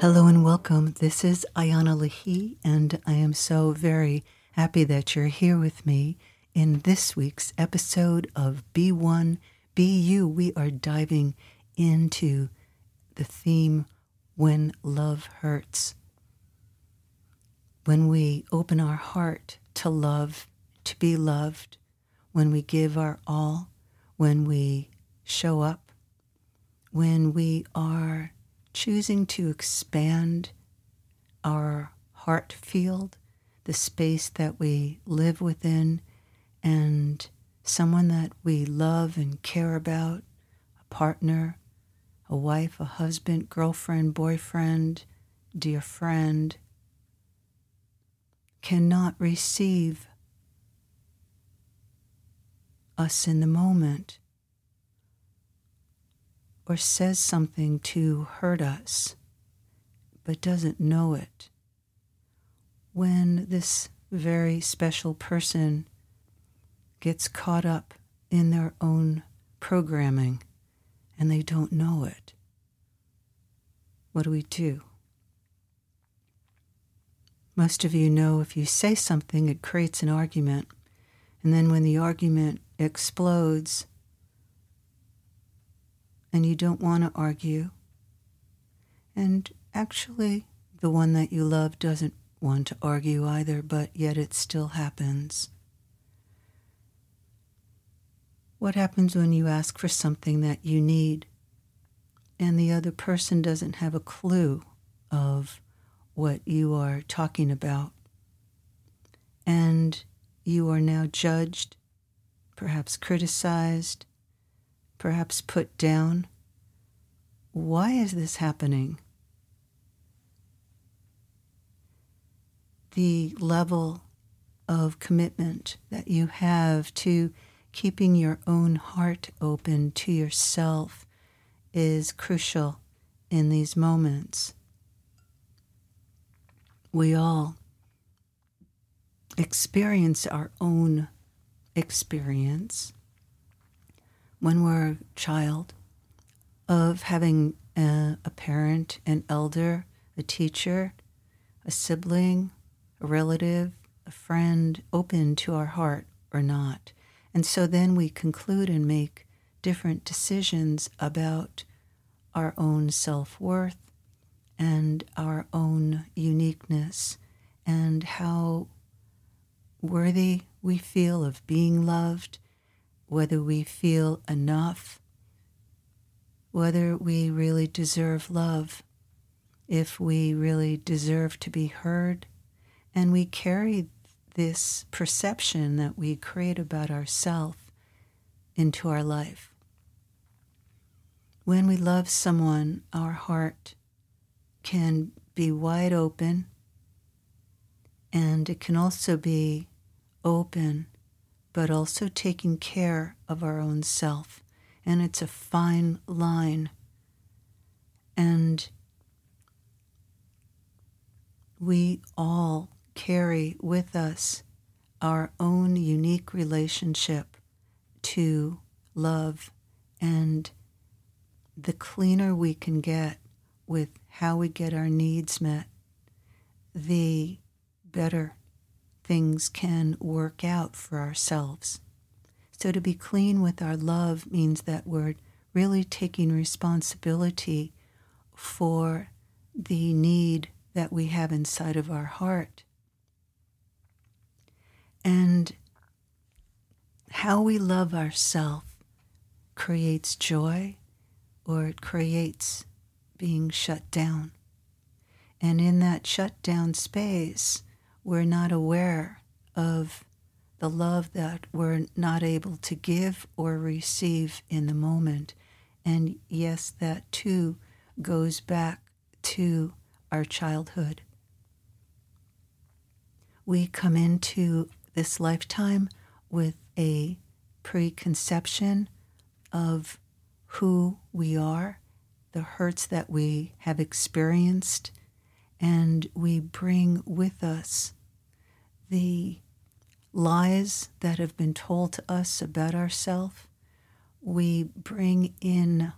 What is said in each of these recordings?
Hello and welcome. This is Iana Lahi, and I am so very happy that you're here with me in this week's episode of B1 BU. We are diving into the theme When Love Hurts. When we open our heart to love, to be loved, when we give our all, when we show up, when we are choosing to expand our heart field, the space that we live within, and someone that we love and care about, a partner, a wife, a husband, girlfriend, boyfriend, dear friend, cannot receive us in the moment or says something to hurt us, but doesn't know it, when this very special person gets caught up in their own programming and they don't know it, what do we do? Most of you know if you say something, it creates an argument. And then when the argument explodes, and you don't want to argue. And actually, the one that you love doesn't want to argue either, but yet it still happens. What happens when you ask for something that you need and the other person doesn't have a clue of what you are talking about? And you are now judged, perhaps criticized, perhaps put down. Why is this happening? The level of commitment that you have to keeping your own heart open to yourself is crucial in these moments. We all experience our own experience when we're a child of having a, a parent, an elder, a teacher, a sibling, a relative, a friend open to our heart or not. And so then we conclude and make different decisions about our own self worth and our own uniqueness and how worthy we feel of being loved whether we feel enough, whether we really deserve love, if we really deserve to be heard. And we carry this perception that we create about ourselves into our life. When we love someone, our heart can be wide open, and it can also be open but also taking care of our own self. And it's a fine line. And we all carry with us our own unique relationship to love. And the cleaner we can get with how we get our needs met, the better things can work out for ourselves. So, to be clean with our love means that we're really taking responsibility for the need that we have inside of our heart. And how we love ourselves creates joy or it creates being shut down. And in that shut down space, we're not aware of the love that we're not able to give or receive in the moment. And yes, that too goes back to our childhood. We come into this lifetime with a preconception of who we are, the hurts that we have experienced, and we bring with us the lies that have been told to us about ourselves. We bring in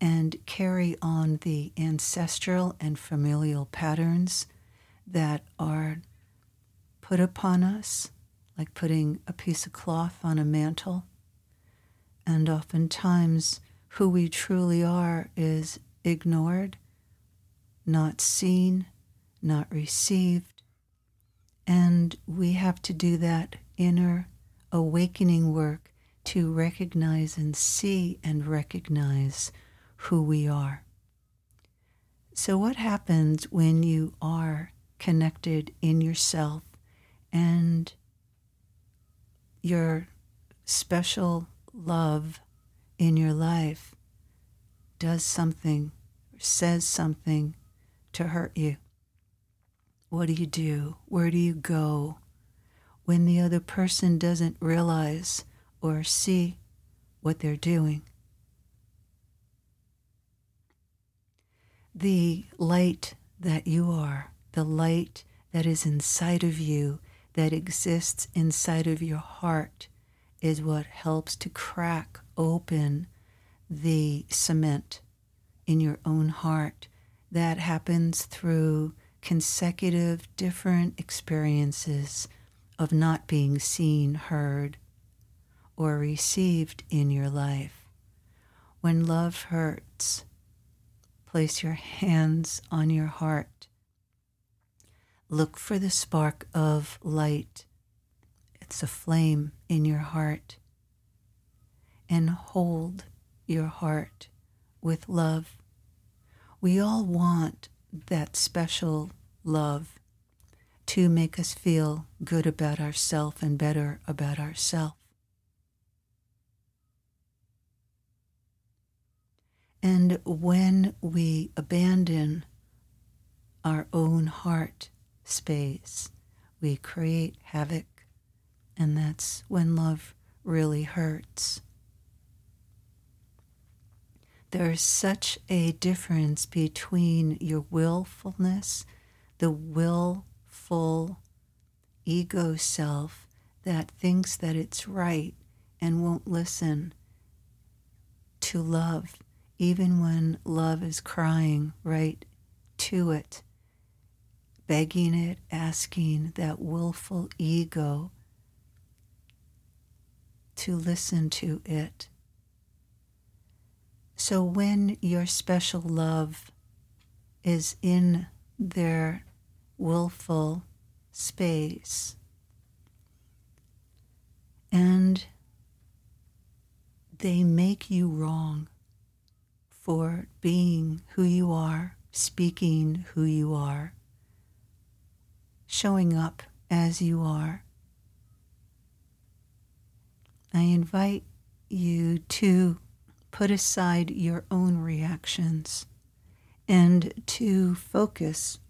and carry on the ancestral and familial patterns that are put upon us, like putting a piece of cloth on a mantle. And oftentimes, who we truly are is ignored, not seen, not received. And we have to do that inner awakening work to recognize and see and recognize who we are. So, what happens when you are connected in yourself and your special love in your life does something says something to hurt you? What do you do? Where do you go when the other person doesn't realize or see what they're doing? the light that you are, the light that is inside of you, that exists inside of your heart, is what helps to crack open the cement in your own heart. That happens through consecutive different experiences of not being seen, heard, or received in your life. When love hurts, Place your hands on your heart. Look for the spark of light. It's a flame in your heart. And hold your heart with love. We all want that special love to make us feel good about ourselves and better about ourselves. And when we abandon our own heart space, we create havoc, and that's when love really hurts. There's such a difference between your willfulness, the willful ego self that thinks that it's right and won't listen to love even when love is crying right to it, begging it, asking that willful ego to listen to it. So when your special love is in their willful space and they make you wrong, for being who you are, speaking who you are, showing up as you are. I invite you to put aside your own reactions and to focus,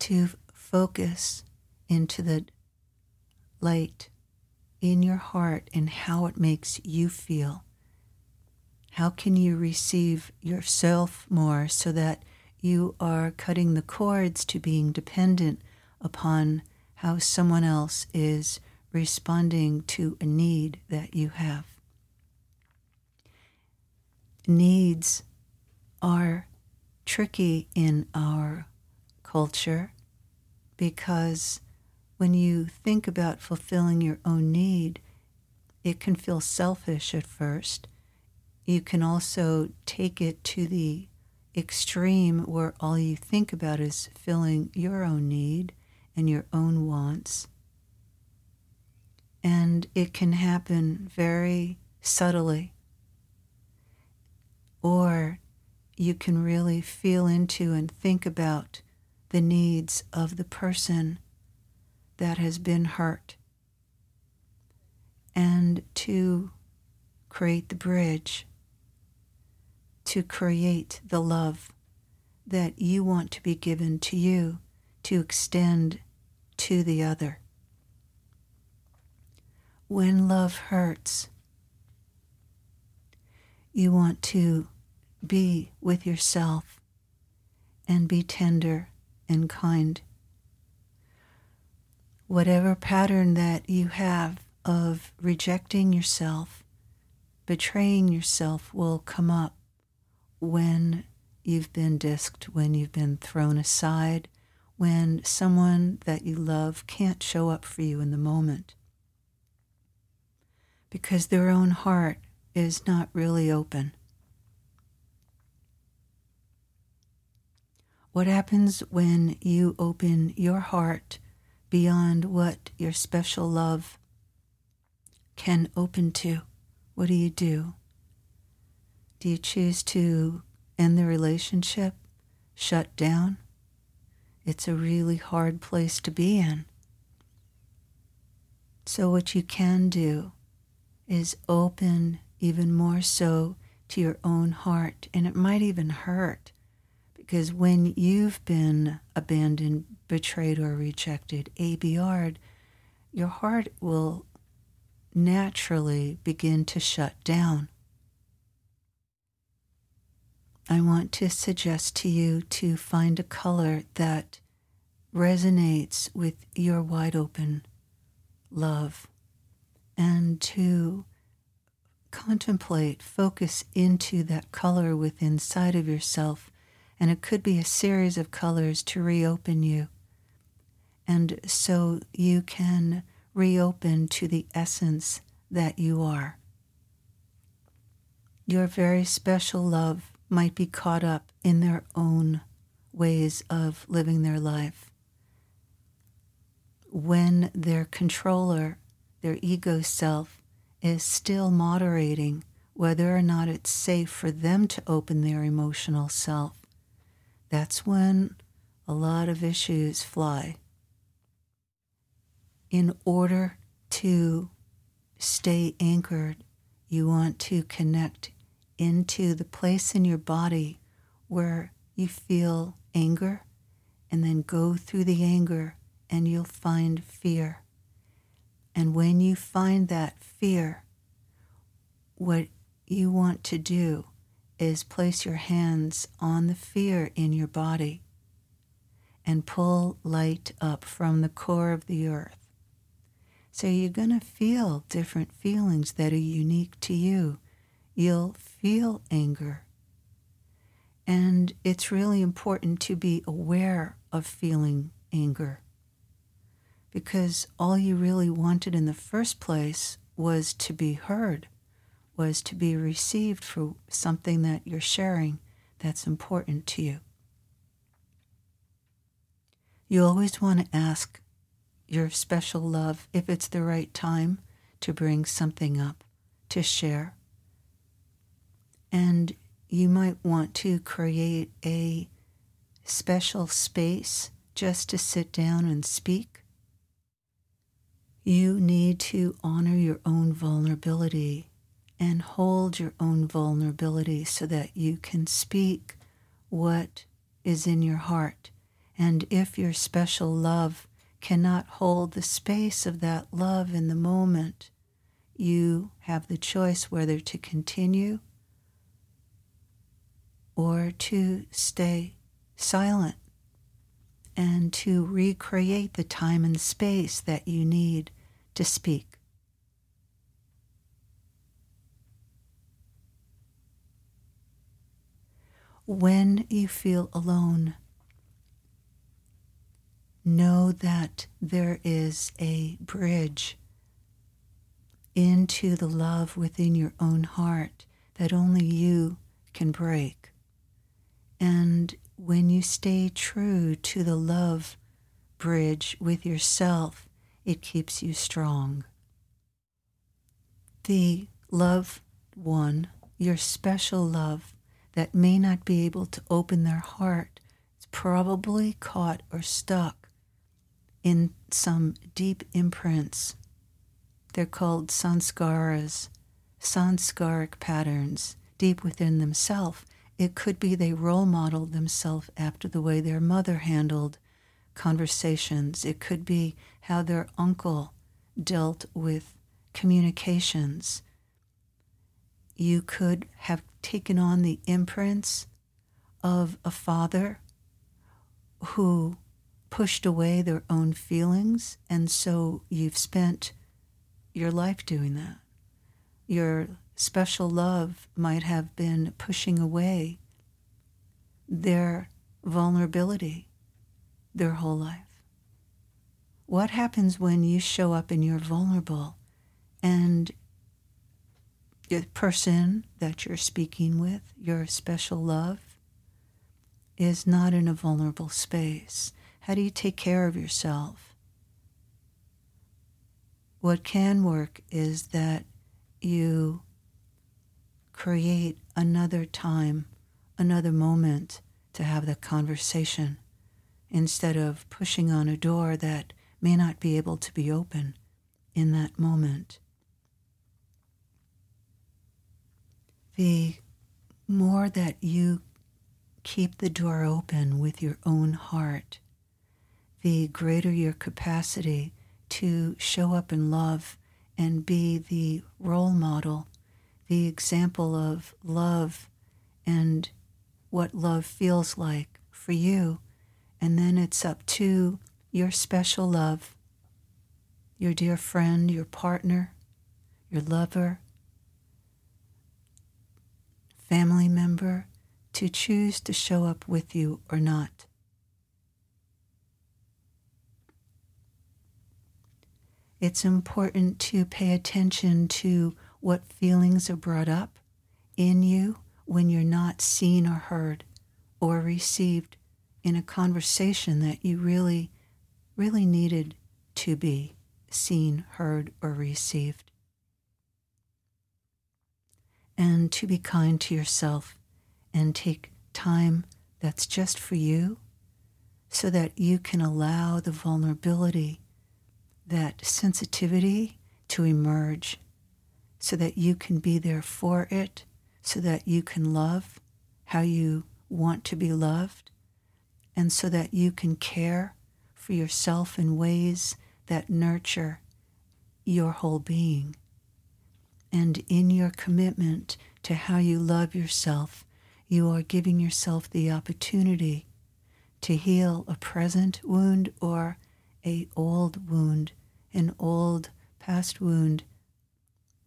to focus into the light in your heart and how it makes you feel. How can you receive yourself more so that you are cutting the cords to being dependent upon how someone else is responding to a need that you have? Needs are tricky in our culture because when you think about fulfilling your own need, it can feel selfish at first you can also take it to the extreme where all you think about is filling your own need and your own wants. And it can happen very subtly. Or you can really feel into and think about the needs of the person that has been hurt. And to create the bridge to create the love that you want to be given to you to extend to the other. When love hurts, you want to be with yourself and be tender and kind. Whatever pattern that you have of rejecting yourself, betraying yourself will come up when you've been disked, when you've been thrown aside, when someone that you love can't show up for you in the moment because their own heart is not really open. What happens when you open your heart beyond what your special love can open to? What do you do? Do you choose to end the relationship, shut down? It's a really hard place to be in. So, what you can do is open even more so to your own heart, and it might even hurt because when you've been abandoned, betrayed, or rejected, ABR'd, your heart will naturally begin to shut down. I want to suggest to you to find a color that resonates with your wide open love and to contemplate, focus into that color within inside of yourself. And it could be a series of colors to reopen you. And so you can reopen to the essence that you are. Your very special love might be caught up in their own ways of living their life. When their controller, their ego self, is still moderating whether or not it's safe for them to open their emotional self, that's when a lot of issues fly. In order to stay anchored, you want to connect into the place in your body where you feel anger and then go through the anger and you'll find fear. And when you find that fear, what you want to do is place your hands on the fear in your body and pull light up from the core of the earth. So you're going to feel different feelings that are unique to you you'll feel anger. And it's really important to be aware of feeling anger because all you really wanted in the first place was to be heard, was to be received for something that you're sharing that's important to you. You always want to ask your special love if it's the right time to bring something up, to share. And you might want to create a special space just to sit down and speak. You need to honor your own vulnerability and hold your own vulnerability so that you can speak what is in your heart. And if your special love cannot hold the space of that love in the moment, you have the choice whether to continue or to stay silent and to recreate the time and space that you need to speak. When you feel alone, know that there is a bridge into the love within your own heart that only you can break. And when you stay true to the love bridge with yourself, it keeps you strong. The love one, your special love, that may not be able to open their heart is probably caught or stuck in some deep imprints. They're called sanskaras, sanskaric patterns deep within themselves it could be they role modeled themselves after the way their mother handled conversations. It could be how their uncle dealt with communications. You could have taken on the imprints of a father who pushed away their own feelings, and so you've spent your life doing that. Your special love might have been pushing away their vulnerability their whole life. What happens when you show up and you're vulnerable and the person that you're speaking with, your special love, is not in a vulnerable space? How do you take care of yourself? What can work is that you create another time, another moment to have the conversation instead of pushing on a door that may not be able to be open in that moment. The more that you keep the door open with your own heart, the greater your capacity to show up in love and be the role model, the example of love and what love feels like for you. And then it's up to your special love, your dear friend, your partner, your lover, family member to choose to show up with you or not. It's important to pay attention to what feelings are brought up in you when you're not seen or heard or received in a conversation that you really, really needed to be seen, heard, or received. And to be kind to yourself and take time that's just for you so that you can allow the vulnerability, that sensitivity to emerge, so that you can be there for it, so that you can love how you want to be loved, and so that you can care for yourself in ways that nurture your whole being. And in your commitment to how you love yourself, you are giving yourself the opportunity to heal a present wound or a old wound, an old past wound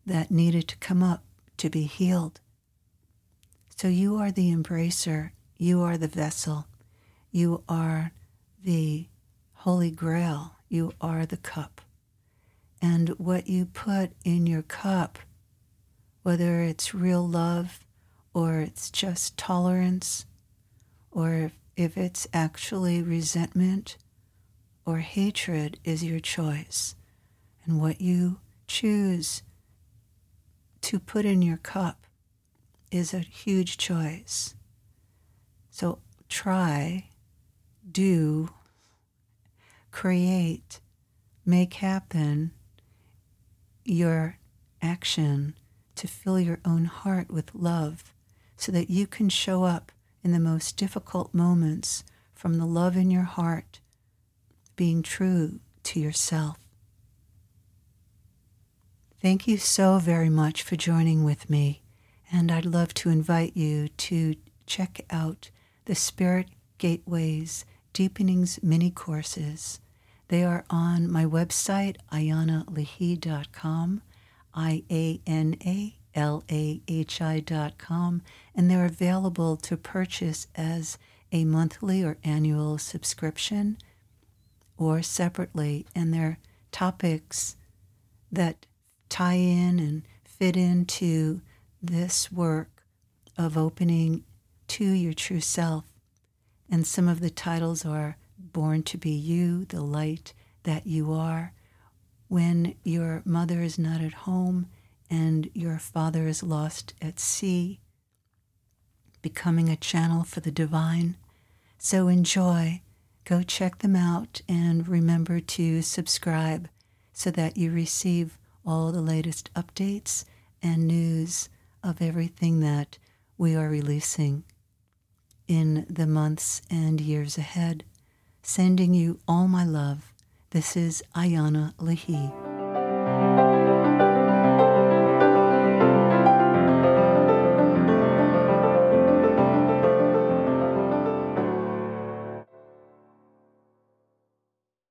that needed to come up to be healed. So you are the embracer, you are the vessel, you are the Holy Grail, you are the cup. And what you put in your cup, whether it's real love or it's just tolerance, or if it's actually resentment or hatred, is your choice. And what you choose to put in your cup is a huge choice. So try do, create, make happen your action to fill your own heart with love so that you can show up in the most difficult moments from the love in your heart, being true to yourself. Thank you so very much for joining with me, and I'd love to invite you to check out the Spirit Gateways Deepenings mini courses. They are on my website, ianalahi.com, I A N A L A H com, and they're available to purchase as a monthly or annual subscription or separately. And they're topics that tie in and fit into this work of opening to your true self and some of the titles are Born to Be You, The Light That You Are, When Your Mother is Not at Home and Your Father is Lost at Sea, Becoming a Channel for the Divine. So enjoy. Go check them out and remember to subscribe so that you receive all the latest updates and news of everything that we are releasing in the months and years ahead. Sending you all my love. This is Iana Lahi.